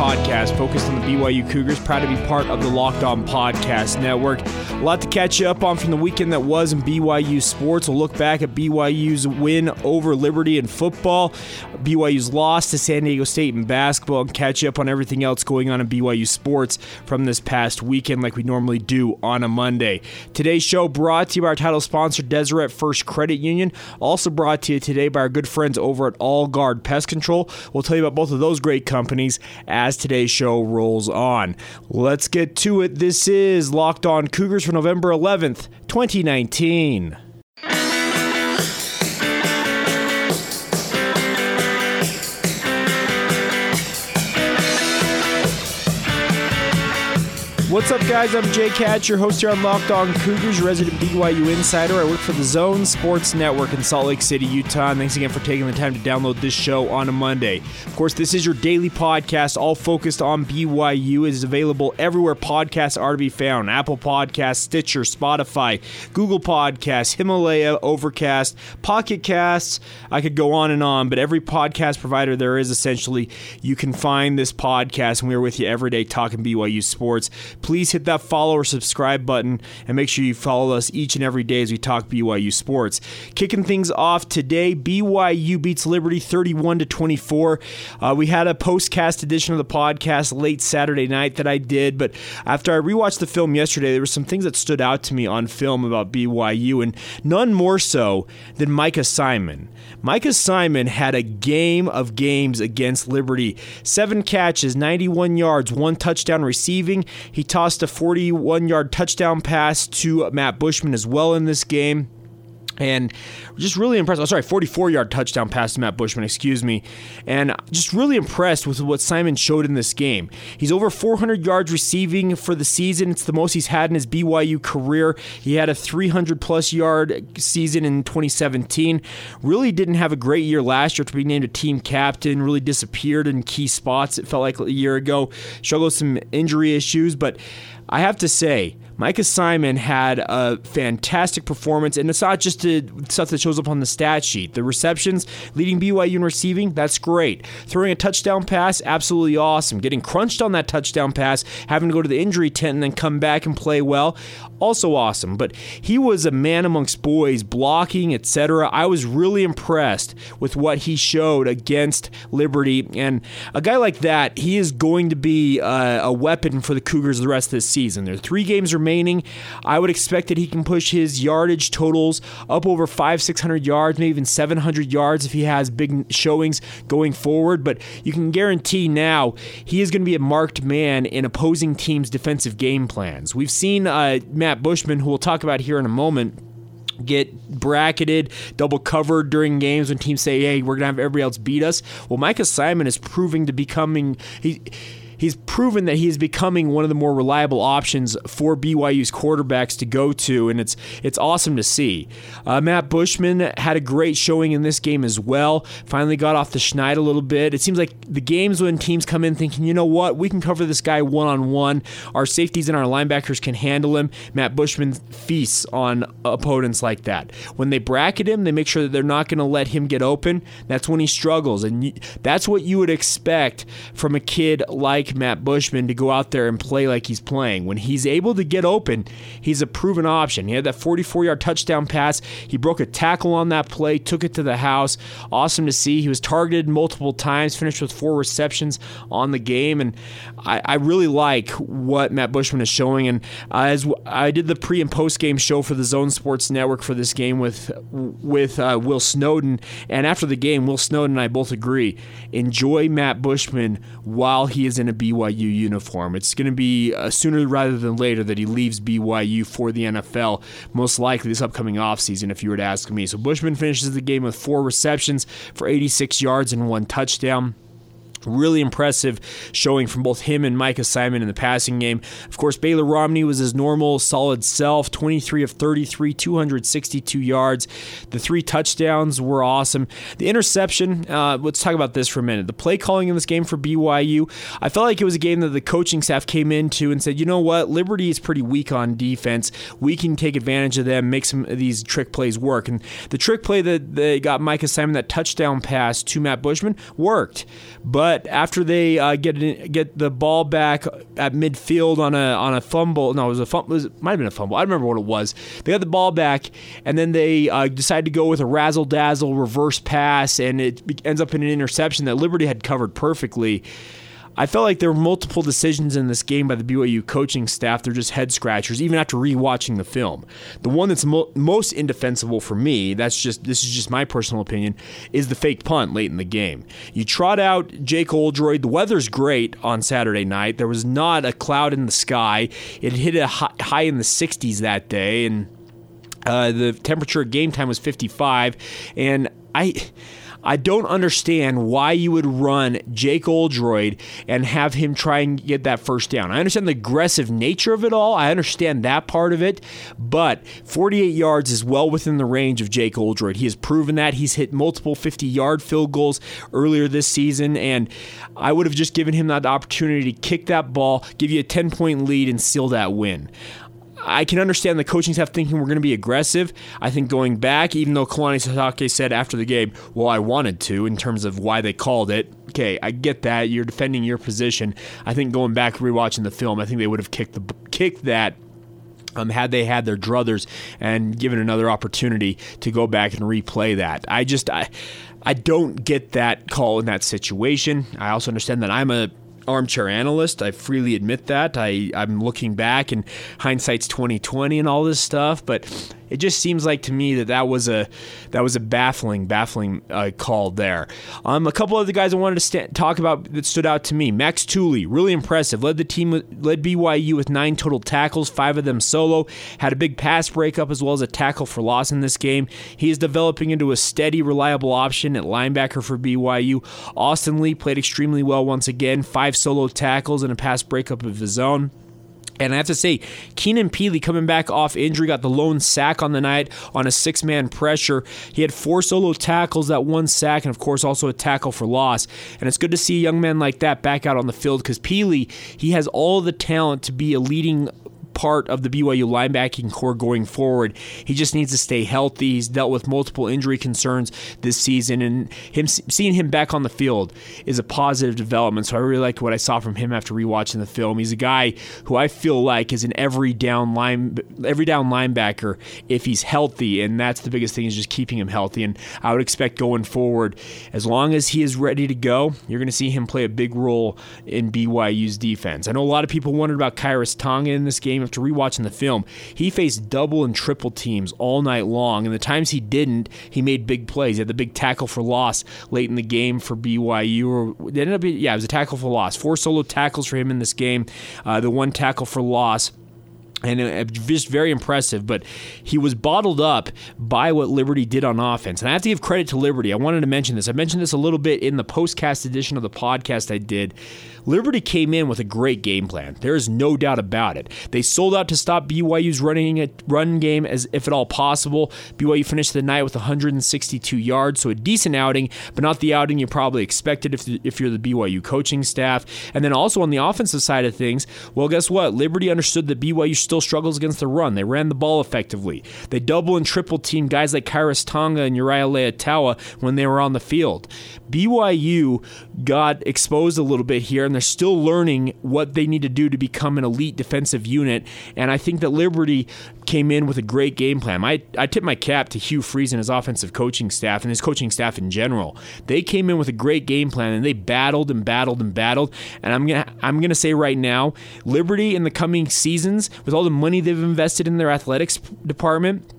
Podcast focused on the BYU Cougars. Proud to be part of the Locked On Podcast Network. A lot to catch you up on from the weekend that was in BYU sports. We'll look back at BYU's win over Liberty in football, BYU's loss to San Diego State in basketball, and catch you up on everything else going on in BYU sports from this past weekend, like we normally do on a Monday. Today's show brought to you by our title sponsor, Deseret First Credit Union. Also brought to you today by our good friends over at All Guard Pest Control. We'll tell you about both of those great companies as today's show rolls on. Let's get to it. This is Locked On Cougars November 11th, 2019. What's up, guys? I'm Jake Hatch, your host here on Locked On Cougars, resident BYU insider. I work for the Zone Sports Network in Salt Lake City, Utah. And thanks again for taking the time to download this show on a Monday. Of course, this is your daily podcast, all focused on BYU. It is available everywhere podcasts are to be found Apple Podcasts, Stitcher, Spotify, Google Podcasts, Himalaya, Overcast, Pocket Casts. I could go on and on, but every podcast provider there is essentially, you can find this podcast. And we are with you every day talking BYU sports please hit that follow or subscribe button and make sure you follow us each and every day as we talk BYU sports. Kicking things off today, BYU beats Liberty 31 to 24. Uh, we had a postcast edition of the podcast late Saturday night that I did, but after I rewatched the film yesterday, there were some things that stood out to me on film about BYU, and none more so than Micah Simon. Micah Simon had a game of games against Liberty. Seven catches, 91 yards, one touchdown receiving. He tossed a 41 yard touchdown pass to Matt Bushman as well in this game. And just really impressed. Oh, sorry, 44 yard touchdown pass to Matt Bushman, excuse me. And just really impressed with what Simon showed in this game. He's over 400 yards receiving for the season. It's the most he's had in his BYU career. He had a 300 plus yard season in 2017. Really didn't have a great year last year to be named a team captain. Really disappeared in key spots, it felt like a year ago. Struggled with some injury issues, but I have to say, Micah Simon had a fantastic performance, and it's not just the stuff that shows up on the stat sheet. The receptions, leading BYU in receiving, that's great. Throwing a touchdown pass, absolutely awesome. Getting crunched on that touchdown pass, having to go to the injury tent and then come back and play well, also awesome. But he was a man amongst boys, blocking, etc. I was really impressed with what he showed against Liberty, and a guy like that, he is going to be a, a weapon for the Cougars the rest of the season. There are three games remaining remaining. I would expect that he can push his yardage totals up over five, six hundred yards, maybe even seven hundred yards if he has big showings going forward. But you can guarantee now he is going to be a marked man in opposing teams' defensive game plans. We've seen uh, Matt Bushman, who we'll talk about here in a moment get bracketed, double covered during games when teams say, "Hey, we're gonna have everybody else beat us." Well, Micah Simon is proving to becoming he he's proven that he is becoming one of the more reliable options for BYU's quarterbacks to go to, and it's it's awesome to see. Uh, Matt Bushman had a great showing in this game as well. Finally got off the schneid a little bit. It seems like the games when teams come in thinking, you know what, we can cover this guy one on one. Our safeties and our linebackers can handle him. Matt Bushman feasts on opponents like that. When they bracket him, they make sure that they're not going to let him get open. That's when he struggles, and that's what you would expect from a kid like Matt Bushman to go out there and play like he's playing. When he's able to get open, he's a proven option. He had that 44 yard touchdown pass. He broke a tackle on that play, took it to the house. Awesome to see. He was targeted multiple times, finished with four receptions on the game. And I, I really like what Matt Bushman is showing. And as I did the pre and post game show for the Zone Sports Network for this game with, with uh, Will Snowden. And after the game, Will Snowden and I both agree enjoy Matt Bushman while he is in a BYU uniform. It's going to be uh, sooner rather than later that he leaves BYU for the NFL, most likely this upcoming offseason, if you were to ask me. So Bushman finishes the game with four receptions for 86 yards and one touchdown. Really impressive showing from both him and Micah Simon in the passing game. Of course, Baylor Romney was his normal, solid self 23 of 33, 262 yards. The three touchdowns were awesome. The interception, uh, let's talk about this for a minute. The play calling in this game for BYU, I felt like it was a game that the coaching staff came into and said, you know what, Liberty is pretty weak on defense. We can take advantage of them, make some of these trick plays work. And the trick play that they got Micah Simon, that touchdown pass to Matt Bushman, worked. But but after they uh, get get the ball back at midfield on a on a fumble, no, it was a fumble. It might have been a fumble. I remember what it was. They got the ball back, and then they uh, decided to go with a razzle dazzle reverse pass, and it ends up in an interception that Liberty had covered perfectly. I felt like there were multiple decisions in this game by the BYU coaching staff. They're just head scratchers, even after rewatching the film. The one that's mo- most indefensible for me, that's just this is just my personal opinion, is the fake punt late in the game. You trot out Jake Oldroyd. The weather's great on Saturday night. There was not a cloud in the sky. It hit a high in the 60s that day, and uh, the temperature at game time was 55. And I. I don't understand why you would run Jake Oldroyd and have him try and get that first down. I understand the aggressive nature of it all. I understand that part of it, but 48 yards is well within the range of Jake Oldroyd. He has proven that. He's hit multiple 50 yard field goals earlier this season, and I would have just given him that opportunity to kick that ball, give you a 10 point lead, and seal that win. I can understand the coaching staff thinking we're going to be aggressive. I think going back, even though Kalani Sitake said after the game, well, I wanted to in terms of why they called it. Okay, I get that. You're defending your position. I think going back rewatching the film, I think they would have kicked the kicked that um, had they had their druthers and given another opportunity to go back and replay that. I just I I don't get that call in that situation. I also understand that I'm a armchair analyst. I freely admit that. I, I'm looking back and hindsight's 2020 and all this stuff, but it just seems like to me that that was a that was a baffling, baffling uh, call there. Um, a couple of the guys I wanted to st- talk about that stood out to me. Max Tooley, really impressive. Led the team, led BYU with nine total tackles, five of them solo. Had a big pass breakup as well as a tackle for loss in this game. He is developing into a steady, reliable option at linebacker for BYU. Austin Lee played extremely well once again. Five solo tackles and a pass breakup of his own. And I have to say, Keenan Pili coming back off injury got the lone sack on the night on a six man pressure. He had four solo tackles, that one sack, and of course also a tackle for loss. And it's good to see a young man like that back out on the field because Pili, he has all the talent to be a leading part of the BYU linebacking core going forward. He just needs to stay healthy. He's dealt with multiple injury concerns this season, and him seeing him back on the field is a positive development. So I really like what I saw from him after rewatching the film. He's a guy who I feel like is an every down line, every down linebacker if he's healthy, and that's the biggest thing is just keeping him healthy. And I would expect going forward, as long as he is ready to go, you're going to see him play a big role in BYU's defense. I know a lot of people wondered about Khyiris Tonga in this game after rewatching the film, he faced double and triple teams all night long. And the times he didn't, he made big plays. He had the big tackle for loss late in the game for BYU. Or it ended up, yeah, it was a tackle for loss. Four solo tackles for him in this game. Uh, the one tackle for loss and just very impressive. But he was bottled up by what Liberty did on offense. And I have to give credit to Liberty. I wanted to mention this. I mentioned this a little bit in the postcast edition of the podcast I did. Liberty came in with a great game plan. There is no doubt about it. They sold out to stop BYU's running run game as if at all possible. BYU finished the night with 162 yards, so a decent outing, but not the outing you probably expected if, if you're the BYU coaching staff. And then also on the offensive side of things, well, guess what? Liberty understood that BYU still struggles against the run. They ran the ball effectively. They double and triple team guys like Khyiris Tonga and Uriah Leiataua when they were on the field. BYU got exposed a little bit here and they're still learning what they need to do to become an elite defensive unit. And I think that Liberty came in with a great game plan. I, I tip my cap to Hugh Freeze and his offensive coaching staff and his coaching staff in general. They came in with a great game plan and they battled and battled and battled. And I'm gonna I'm gonna say right now, Liberty in the coming seasons, with all the money they've invested in their athletics department,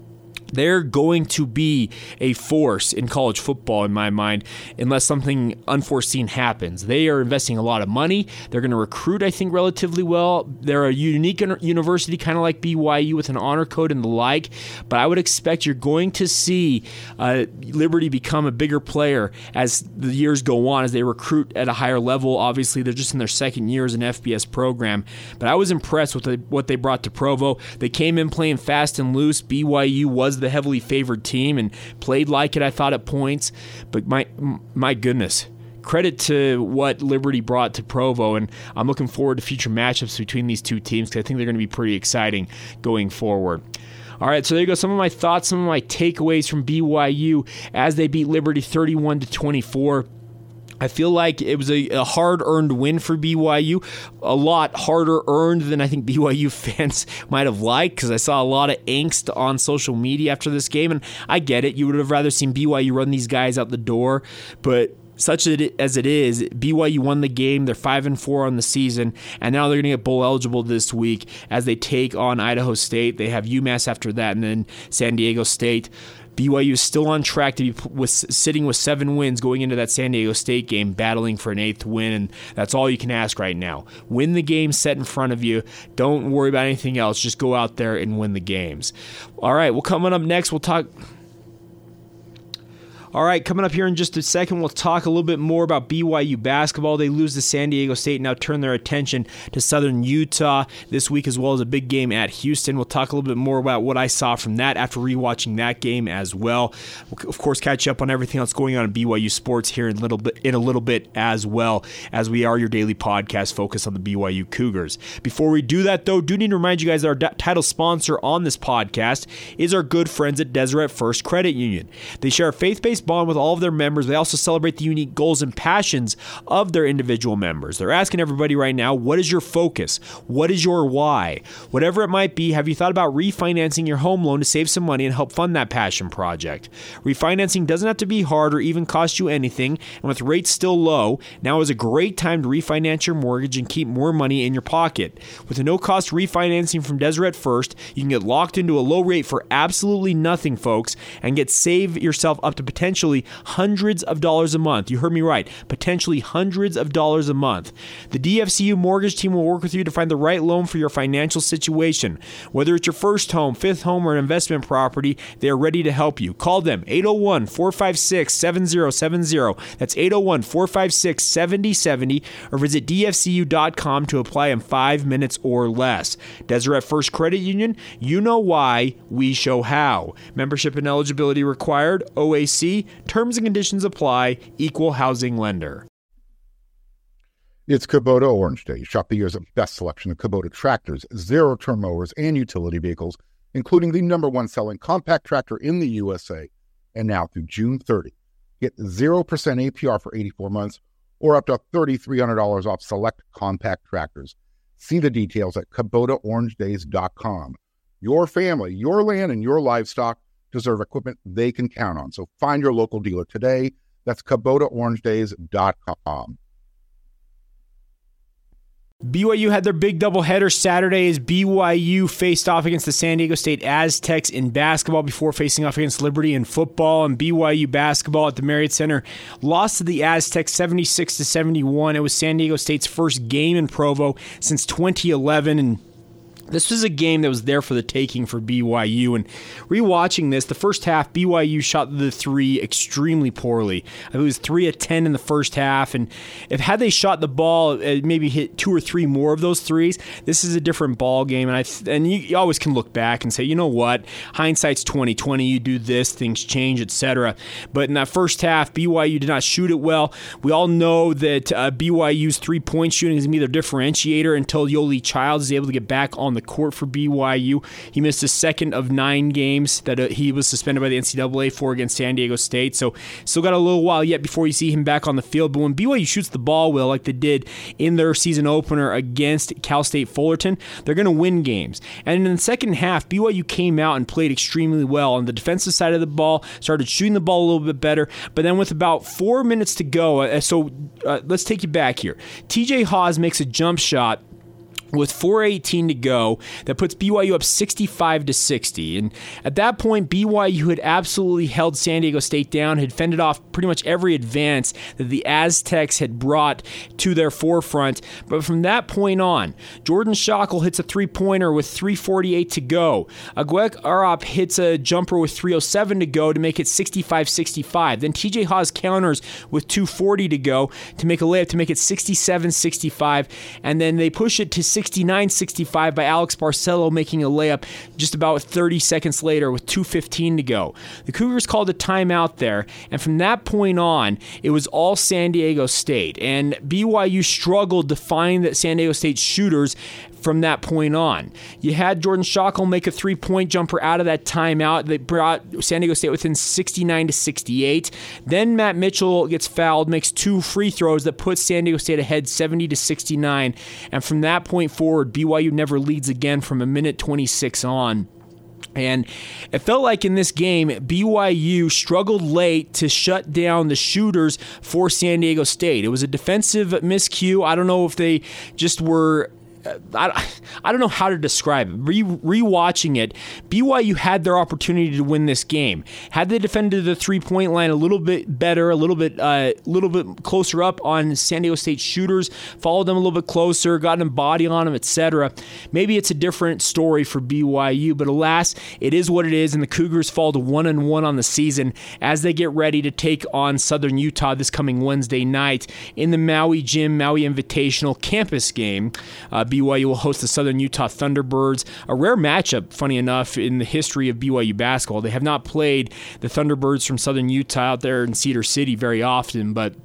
they're going to be a force in college football, in my mind, unless something unforeseen happens. They are investing a lot of money. They're going to recruit, I think, relatively well. They're a unique university, kind of like BYU with an honor code and the like. But I would expect you're going to see uh, Liberty become a bigger player as the years go on, as they recruit at a higher level. Obviously, they're just in their second year as an FBS program. But I was impressed with what they brought to Provo. They came in playing fast and loose. BYU was the heavily favored team and played like it, I thought, at points. But my, my goodness credit to what Liberty brought to Provo, and I'm looking forward to future matchups between these two teams because I think they're going to be pretty exciting going forward. All right, so there you go. Some of my thoughts, some of my takeaways from BYU as they beat Liberty 31 to 24. I feel like it was a, a hard earned win for BYU, a lot harder earned than I think BYU fans might have liked because I saw a lot of angst on social media after this game. And I get it. You would have rather seen BYU run these guys out the door. But such as it is, BYU won the game. They're five and four on the season, and now they're going to get bowl eligible this week as they take on Idaho State. They have UMass after that, and then San Diego State. BYU is still on track to be with, sitting with seven wins going into that San Diego State game, battling for an eighth win, and that's all you can ask right now. Win the game set in front of you. Don't worry about anything else. Just go out there and win the games. All right, well, coming up next, we'll talk. All right, coming up here in just a second, we'll talk a little bit more about BYU basketball. They lose to San Diego State, and now turn their attention to Southern Utah this week, as well as a big game at Houston. We'll talk a little bit more about what I saw from that after rewatching that game as well. We'll, of course, catch up on everything else going on in BYU sports here in a little bit in a little bit as well, as we are your daily podcast focused on the BYU Cougars. Before we do that, though, do need to remind you guys that our title sponsor on this podcast is our good friends at Deseret First Credit Union. They share a bond with all of their members. They also celebrate the unique goals and passions of their individual members. They're asking everybody right now, what is your focus? What is your why? Whatever it might be, have you thought about refinancing your home loan to save some money and help fund that passion project? Refinancing doesn't have to be hard or even cost you anything, and with rates still low, now is a great time to refinance your mortgage and keep more money in your pocket. With a no cost refinancing from Deseret First, you can get locked into a low rate for absolutely nothing, folks, and get save yourself up to potentially potentially hundreds of dollars a month. You heard me right, potentially hundreds of dollars a month. The DFCU mortgage team will work with you to find the right loan for your financial situation. Whether it's your first home, fifth home, or an investment property, they are ready to help you. Call them 801 456 7070. That's 801 456 7070 or visit dfcu.com to apply in five minutes or less. Deseret First Credit Union, you know why, we show how. Membership and eligibility required, OAC Terms and conditions apply. Equal housing lender. It's Kubota Orange Day. Shop the year's best selection of Kubota tractors, zero turn mowers, and utility vehicles, including the number one selling compact tractor in the USA. And now through June 30, get 0% APR for 84 months or up to $3,300 off select compact tractors. See the details at KubotaOrangeDays.com. Your family, your land, and your livestock deserve equipment they can count on. So find your local dealer today. That's KubotaOrangeDays.com. BYU had their big doubleheader Saturday as BYU faced off against the San Diego State Aztecs in basketball before facing off against Liberty in football. And BYU basketball at the Marriott Center lost to the Aztecs 76 to 71. It was San Diego State's first game in Provo since 2011 and this was a game that was there for the taking for BYU. And rewatching this, the first half, BYU shot the three extremely poorly. it was three of ten in the first half, and if had they shot the ball, uh, maybe hit two or three more of those threes, this is a different ball game. And I and you, you always can look back and say, you know what, hindsight's twenty twenty. You do this, things change, etc. But in that first half, BYU did not shoot it well. We all know that uh, BYU's three point shooting is gonna be their differentiator until Yoeli Childs is able to get back on the the court for BYU. He missed a second of nine games that uh, he was suspended by the NCAA for against San Diego State. So still got a little while yet before you see him back on the field. But when BYU shoots the ball well, like they did in their season opener against Cal State Fullerton, they're going to win games. And in the second half, BYU came out and played extremely well on the defensive side of the ball, started shooting the ball a little bit better. But then with about four minutes to go, uh, so uh, let's take you back here. TJ Haws makes a jump shot with 418 to go that puts BYU up 65 to 60 and at that point BYU had absolutely held San Diego State down had fended off pretty much every advance that the Aztecs had brought to their forefront. But from that point on Jordan Schakel hits a three-pointer with 348 to go. Aguek Arop hits a jumper with 307 to go to make it 65-65 then TJ Haws counters with 240 to go to make a layup to make it 67-65 and then they push it to 69 65 by Alex Barcelo, making a layup just about 30 seconds later with 2.15 to go. The Cougars called a timeout there, and from that point on, it was all San Diego State. And BYU struggled to find that San Diego State shooters from that point on. You had Jordan Schakel make a three point jumper out of that timeout that brought San Diego State within 69 to 68. Then Matt Mitchell gets fouled, makes two free throws that puts San Diego State ahead 70 to 69. And from that point forward, BYU never leads again from a minute 26 on. And it felt like in this game, BYU struggled late to shut down the shooters for San Diego State. It was a defensive miscue. I don't know if they just were I, I don't know how to describe it. Re, rewatching it, BYU had their opportunity to win this game. Had they defended the three point line a little bit better, a little bit, a uh, little bit closer up on San Diego State shooters, followed them a little bit closer, gotten a body on them, etc. Maybe it's a different story for BYU. But alas, it is what it is, and the Cougars fall to one and one on the season as they get ready to take on Southern Utah this coming Wednesday night in the Maui Gym Maui Invitational campus game. Uh, BYU will host the Southern Utah Thunderbirds, a rare matchup, funny enough, in the history of BYU basketball. They have not played the Thunderbirds from Southern Utah out there in Cedar City very often, but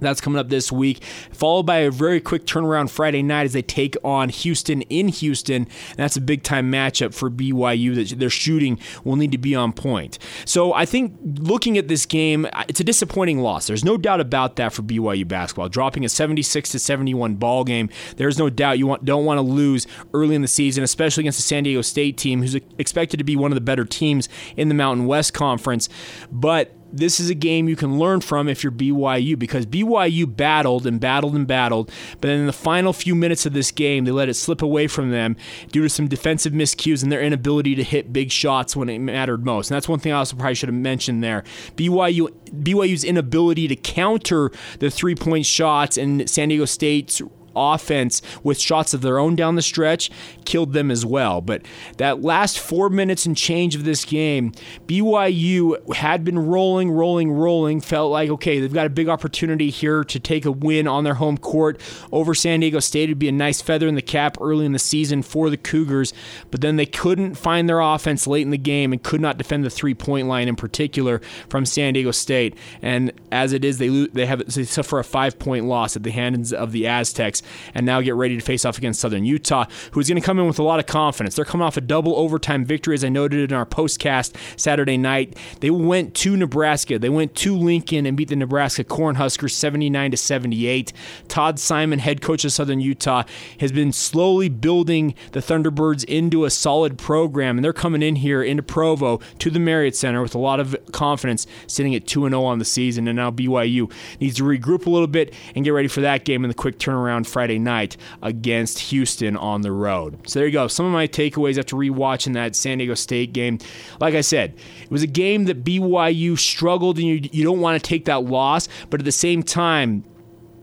that's coming up this week, followed by a very quick turnaround Friday night as they take on Houston in Houston. that's a big time matchup for BYU that their shooting will need to be on point. So I think looking at this game, it's a disappointing loss. There's no doubt about that for BYU basketball. Dropping a 76 to 71 ball game, there's no doubt you want, don't want to lose early in the season, especially against the San Diego State team, who's expected to be one of the better teams in the Mountain West Conference. But this is a game you can learn from if you're BYU because BYU battled and battled and battled, but then in the final few minutes of this game, they let it slip away from them due to some defensive miscues and their inability to hit big shots when it mattered most. And that's one thing I also probably should have mentioned there. BYU BYU's inability to counter the three point shots and San Diego State's offense with shots of their own down the stretch killed them as well. But that last four minutes and change of this game, BYU had been rolling, rolling, rolling. Felt like, okay, they've got a big opportunity here to take a win on their home court over San Diego State. It'd be a nice feather in the cap early in the season for the Cougars. But then they couldn't find their offense late in the game and could not defend the three point line in particular from San Diego State. And as it is, they, they, have, they suffer a five point loss at the hands of the Aztecs and now get ready to face off against Southern Utah, who's going to come in with a lot of confidence. They're coming off a double overtime victory, as I noted in our postcast Saturday night. They went to Nebraska. They went to Lincoln and beat the Nebraska Cornhuskers 79 to 78. Todd Simon, head coach of Southern Utah, has been slowly building the Thunderbirds into a solid program, and they're coming in here into Provo to the Marriott Center with a lot of confidence, sitting at 2 0 on the season. And now BYU needs to regroup a little bit and get ready for that game in the quick turnaround Friday night against Houston on the road. So there you go. Some of my takeaways after rewatching that San Diego State game. Like I said, it was a game that BYU struggled, and you, you don't want to take that loss, but at the same time,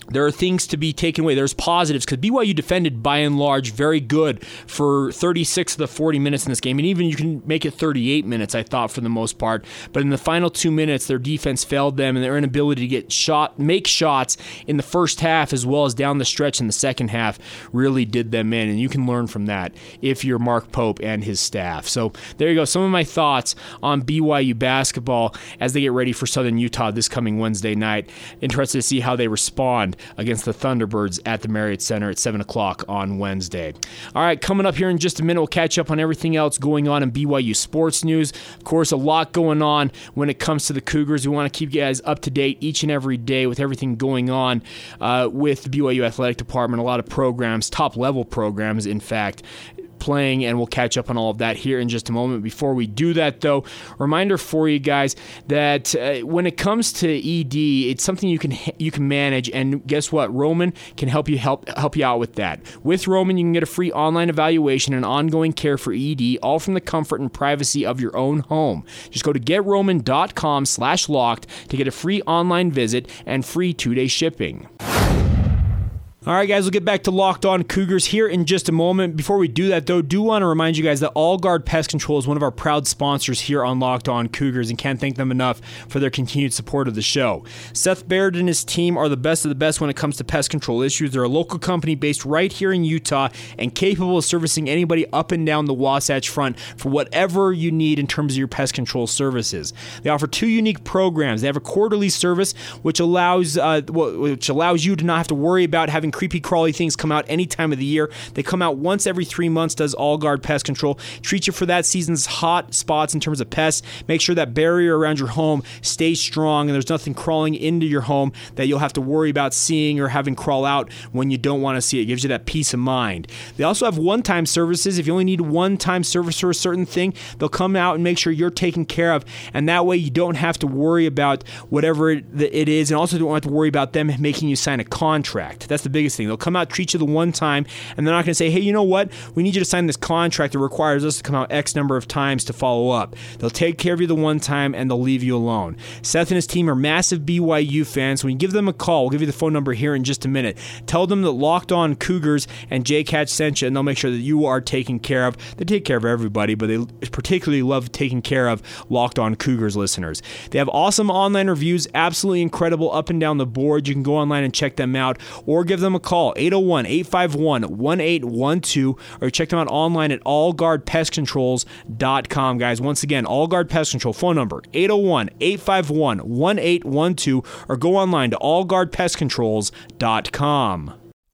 there are things to be taken away. There's positives because BYU defended by and large very good for 36 of the 40 minutes in this game, and even you can make it 38 minutes. I thought for the most part, but in the final two minutes, their defense failed them, and their inability to get shot, make shots in the first half as well as down the stretch in the second half really did them in, and you can learn from that if you're Mark Pope and his staff. So there you go. Some of my thoughts on BYU basketball as they get ready for Southern Utah this coming Wednesday night. Interested to see how they respond against the Thunderbirds at the Marriott Center at 7 o'clock on Wednesday. All right, coming up here in just a minute, we'll catch up on everything else going on in BYU sports news. Of course, a lot going on when it comes to the Cougars. We want to keep you guys up to date each and every day with everything going on uh, with the BYU Athletic Department. A lot of programs, top level programs, in fact playing, and we'll catch up on all of that here in just a moment. Before we do that, though, reminder for you guys that uh, when it comes to ED, it's something you can you can manage, and guess what? Roman can help you help help you out with that. With Roman, you can get a free online evaluation and ongoing care for ED, all from the comfort and privacy of your own home. Just go to getroman.com/locked to get a free online visit and free two-day shipping. All right, guys, we'll get back to Locked On Cougars here in just a moment. Before we do that, though, do want to remind you guys that All Guard Pest Control is one of our proud sponsors here on Locked On Cougars and can't thank them enough for their continued support of the show. Seth Baird and his team are the best of the best when it comes to pest control issues. They're a local company based right here in Utah and capable of servicing anybody up and down the Wasatch Front for whatever you need in terms of your pest control services. They offer two unique programs. They have a quarterly service, which allows uh, which allows you to not have to worry about having creepy crawly things come out any time of the year. They come out once every three months, does all guard pest control. Treat you for that season's hot spots in terms of pests. Make sure that barrier around your home stays strong and there's nothing crawling into your home that you'll have to worry about seeing or having crawl out when you don't want to see it. it gives you that peace of mind. They also have one time services. If you only need one time service for a certain thing, they'll come out and make sure you're taken care of. And that way you don't have to worry about whatever it is and also don't have to worry about them making you sign a contract. That's the biggest thing. They'll come out, treat you the one time, and they're not going to say, hey, you know what? We need you to sign this contract that requires us to come out X number of times to follow up. They'll take care of you the one time and they'll leave you alone. Seth and his team are massive BYU fans. When you give them a call, we'll give you the phone number here in just a minute. Tell them that Locked On Cougars and Jake Hatch sent you, and they'll make sure that you are taken care of. They take care of everybody, but they particularly love taking care of Locked On Cougars listeners. They have awesome online reviews, absolutely incredible up and down the board. You can go online and check them out or give them a call 801 851 1812 or check them out online at allguardpestcontrols.com. Guys, once again, All Guard Pest Control phone number 801 851 1812 or go online to allguardpestcontrols.com.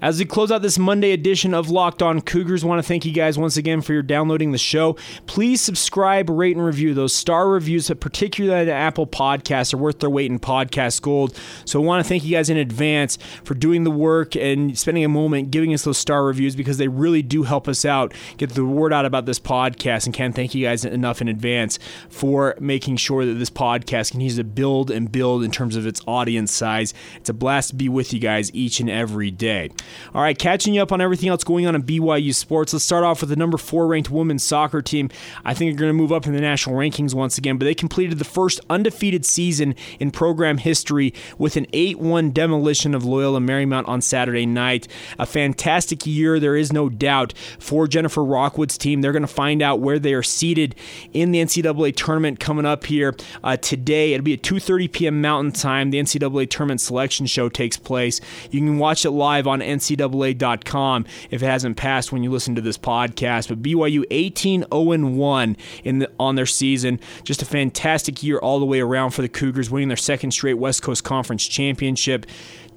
As we close out this Monday edition of Locked On Cougars, want to thank you guys once again for your downloading the show. Please subscribe, rate, and review. Those star reviews, particularly the Apple Podcasts, are worth their weight in podcast gold. So I want to thank you guys in advance for doing the work and spending a moment giving us those star reviews because they really do help us out, get the word out about this podcast. And can't thank you guys enough in advance for making sure that this podcast continues to build and build in terms of its audience size. It's a blast to be with you guys each and every day. All right, catching you up on everything else going on in BYU sports. Let's start off with the number four ranked women's soccer team. I think they're going to move up in the national rankings once again, but they completed the first undefeated season in program history with an 8 1 demolition of Loyola Marymount on Saturday night. A fantastic year, there is no doubt, for Jennifer Rockwood's team. They're going to find out where they are seated in the NCAA tournament coming up here uh, today. It'll be at 2:30 p.m. Mountain Time. The NCAA tournament selection show takes place. You can watch it live on NCAA.com if it hasn't passed when you listen to this podcast. But BYU 18 0 1 in on their season. Just a fantastic year all the way around for the Cougars, winning their second straight West Coast Conference championship.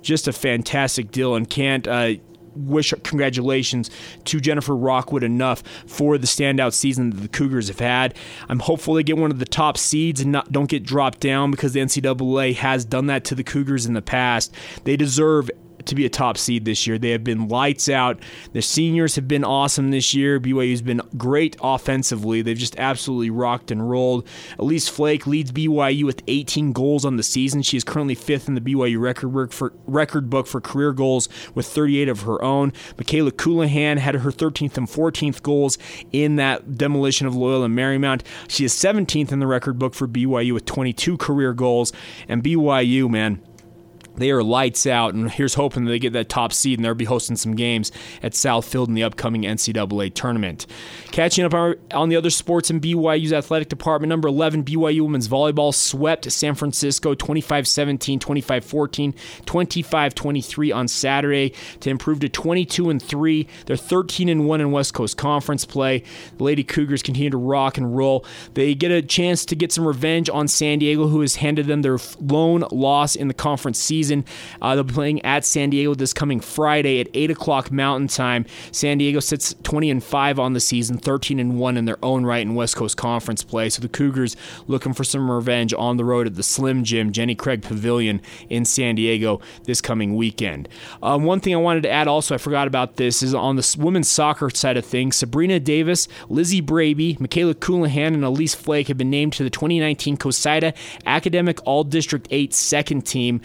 Just a fantastic deal, and can't. Uh, wish congratulations to Jennifer Rockwood enough for the standout season that the Cougars have had. I'm hopeful they get one of the top seeds and not, don't get dropped down because the NCAA has done that to the Cougars in the past. They deserve to be a top seed this year. They have been lights out. The seniors have been awesome this year. BYU's been great offensively. They've just absolutely rocked and rolled. Elise Flake leads BYU with 18 goals on the season. She is currently fifth in the BYU record book for record book for career goals with 38 of her own. Michaela Colohan had her 13th and 14th goals in that demolition of Loyola Marymount. She is 17th in the record book for BYU with 22 career goals. And BYU, man they are lights out, and here's hoping they get that top seed and they'll be hosting some games at Southfield in the upcoming NCAA tournament. Catching up on the other sports in BYU's athletic department, number 11, BYU women's volleyball swept San Francisco 25 17, 25 14, 25 23 on Saturday to improve to 22 and 3. They're 13 and 1 in West Coast Conference play. The Lady Cougars continue to rock and roll. They get a chance to get some revenge on San Diego, who has handed them their lone loss in the conference season season. Uh, they'll be playing at San Diego this coming Friday at 8 o'clock Mountain Time. San Diego sits 20 and 5 on the season, 13 and 1 in their own right in West Coast Conference play. So the Cougars looking for some revenge on the road at the Slim Jim, Jenny Craig Pavilion in San Diego this coming weekend. Um, one thing I wanted to add also, I forgot about this, is on the women's soccer side of things, Sabrina Davis, Lizzie Braby, Michaela Colohan, and Elise Flake have been named to the 2019 COSIDA Academic All District 8 second team.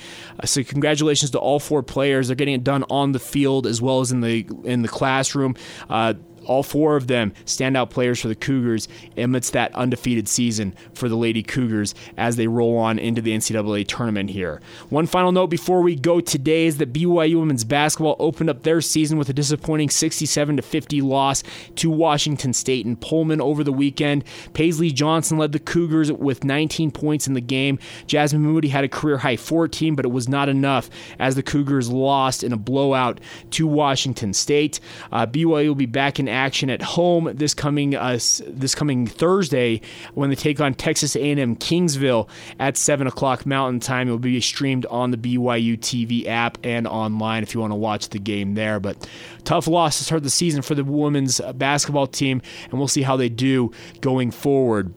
So congratulations to all four players. They're getting it done on the field as well as in the in the classroom. Uh, all four of them standout players for the Cougars amidst that undefeated season for the Lady Cougars as they roll on into the NCAA tournament here. One final note before we go today is that BYU women's basketball opened up their season with a disappointing 67 50 loss to Washington State and Pullman over the weekend. Paisley Johnson led the Cougars with 19 points in the game. Jasmine Moody had a career high 14, but it was not enough as the Cougars lost in a blowout to Washington State. Uh, BYU will be back in action at home this coming uh, this coming Thursday when they take on Texas A&M Kingsville at seven o'clock Mountain Time. It will be streamed on the BYU TV app and online if you want to watch the game there. But tough loss to start the season for the women's basketball team, and we'll see how they do going forward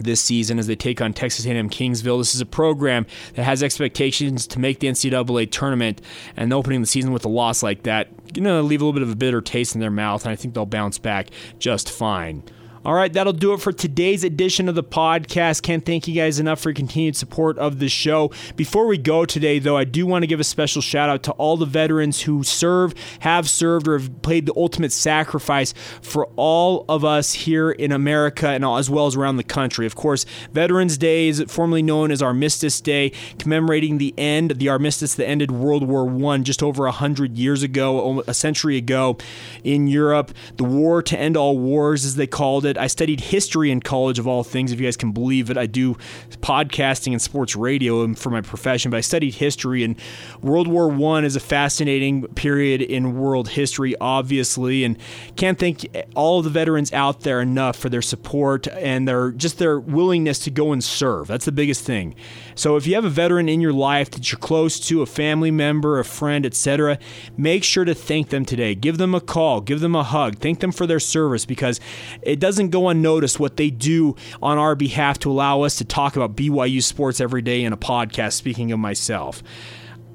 this season as they take on Texas A&M Kingsville. This is a program that has expectations to make the NCAA tournament, and opening the season with a loss like that, you know, leave a little bit of a bitter taste in their mouth, and I think they'll bounce back just fine. All right, that'll do it for today's edition of the podcast. Can't thank you guys enough for your continued support of the show. Before we go today, though, I do want to give a special shout out to all the veterans who serve, have served, or have played the ultimate sacrifice for all of us here in America and as well as around the country. Of course, Veterans Day is formerly known as Armistice Day, commemorating the end, the armistice that ended World War One just over a hundred years ago, a century ago, in Europe. The war to end all wars, as they called it it. I studied history in college, of all things, if you guys can believe it. I do podcasting and sports radio um, for my profession, but I studied history, and World War One is a fascinating period in world history, obviously, and can't thank all of the veterans out there enough for their support and their just their willingness to go and serve. That's the biggest thing. So if you have a veteran in your life that you're close to, a family member, a friend, etc., make sure to thank them today. Give them a call, give them a hug, thank them for their service because it doesn't go unnoticed what they do on our behalf to allow us to talk about BYU sports every day in a podcast, speaking of myself.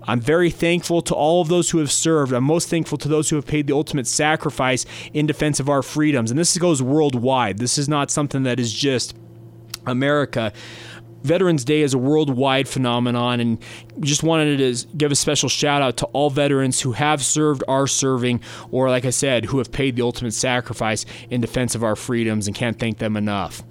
I'm very thankful to all of those who have served. I'm most thankful to those who have paid the ultimate sacrifice in defense of our freedoms. And this goes worldwide. This is not something that is just America. Veterans Day is a worldwide phenomenon, and just wanted to give a special shout out to all veterans who have served, are serving, or like I said, who have paid the ultimate sacrifice in defense of our freedoms, and can't thank them enough.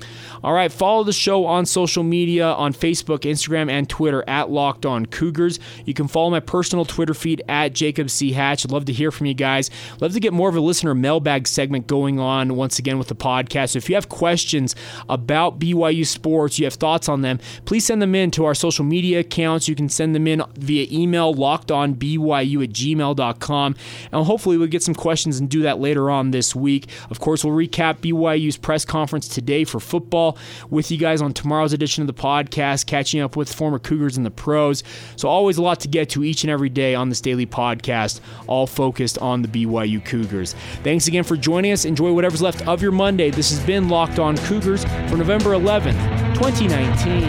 All right, follow the show on social media on Facebook, Instagram, and Twitter at Locked On Cougars. You can follow my personal Twitter feed at Jacob C. Hatch. I'd love to hear from you guys. Love to get more of a listener mailbag segment going on once again with the podcast. So if you have questions about BYU sports, you have thoughts on them, please send them in to our social media accounts. You can send them in via email, lockedonbyu at gmail.com. And hopefully we'll get some questions and do that later on this week. Of course, we'll recap BYU's press conference today for football with you guys on tomorrow's edition of the podcast, catching up with former Cougars and the pros. So, always a lot to get to each and every day on this daily podcast, all focused on the BYU Cougars. Thanks again for joining us. Enjoy whatever's left of your Monday. This has been Locked On Cougars for November 11th, 2019.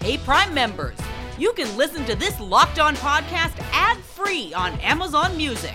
Hey, Prime members, you can listen to this Locked On podcast ad free on Amazon Music.